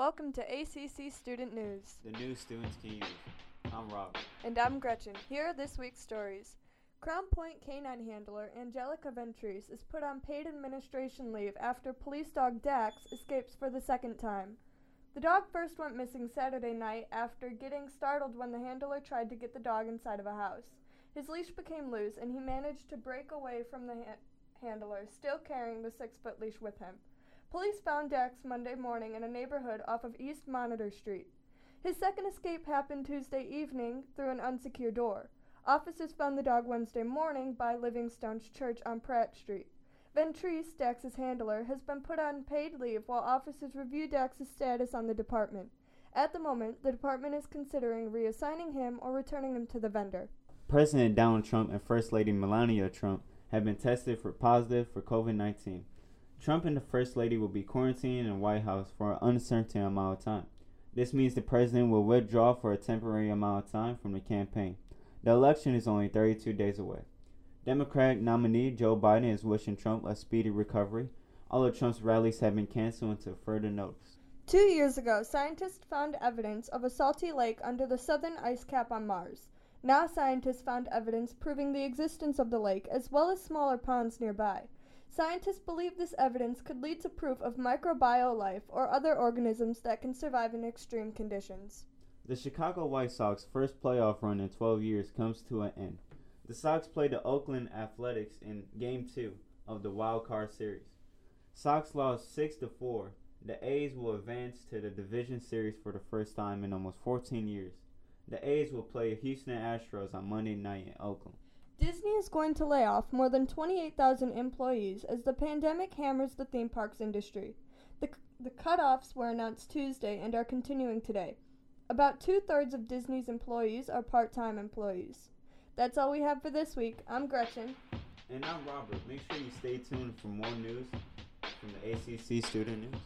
Welcome to ACC Student News. The news students can use. I'm Rob. And I'm Gretchen. Here are this week's stories. Crown Point canine handler Angelica Ventris is put on paid administration leave after police dog Dax escapes for the second time. The dog first went missing Saturday night after getting startled when the handler tried to get the dog inside of a house. His leash became loose and he managed to break away from the ha- handler, still carrying the six foot leash with him. Police found Dax Monday morning in a neighborhood off of East Monitor Street. His second escape happened Tuesday evening through an unsecured door. Officers found the dog Wednesday morning by Livingstone's Church on Pratt Street. Ventris, Dax's handler, has been put on paid leave while officers review Dax's status on the department. At the moment, the department is considering reassigning him or returning him to the vendor. President Donald Trump and First Lady Melania Trump have been tested for positive for COVID 19. Trump and the First Lady will be quarantined in the White House for an uncertain amount of time. This means the president will withdraw for a temporary amount of time from the campaign. The election is only 32 days away. Democratic nominee Joe Biden is wishing Trump a speedy recovery. All of Trump's rallies have been canceled until further notice. Two years ago, scientists found evidence of a salty lake under the southern ice cap on Mars. Now, scientists found evidence proving the existence of the lake as well as smaller ponds nearby. Scientists believe this evidence could lead to proof of microbial life or other organisms that can survive in extreme conditions. The Chicago White Sox first playoff run in 12 years comes to an end. The Sox played the Oakland Athletics in Game 2 of the Wild Card Series. Sox lost 6 to 4. The A's will advance to the Division Series for the first time in almost 14 years. The A's will play Houston Astros on Monday night in Oakland. Disney is going to lay off more than 28,000 employees as the pandemic hammers the theme parks industry. The, the cutoffs were announced Tuesday and are continuing today. About two thirds of Disney's employees are part time employees. That's all we have for this week. I'm Gretchen. And I'm Robert. Make sure you stay tuned for more news from the ACC Student News.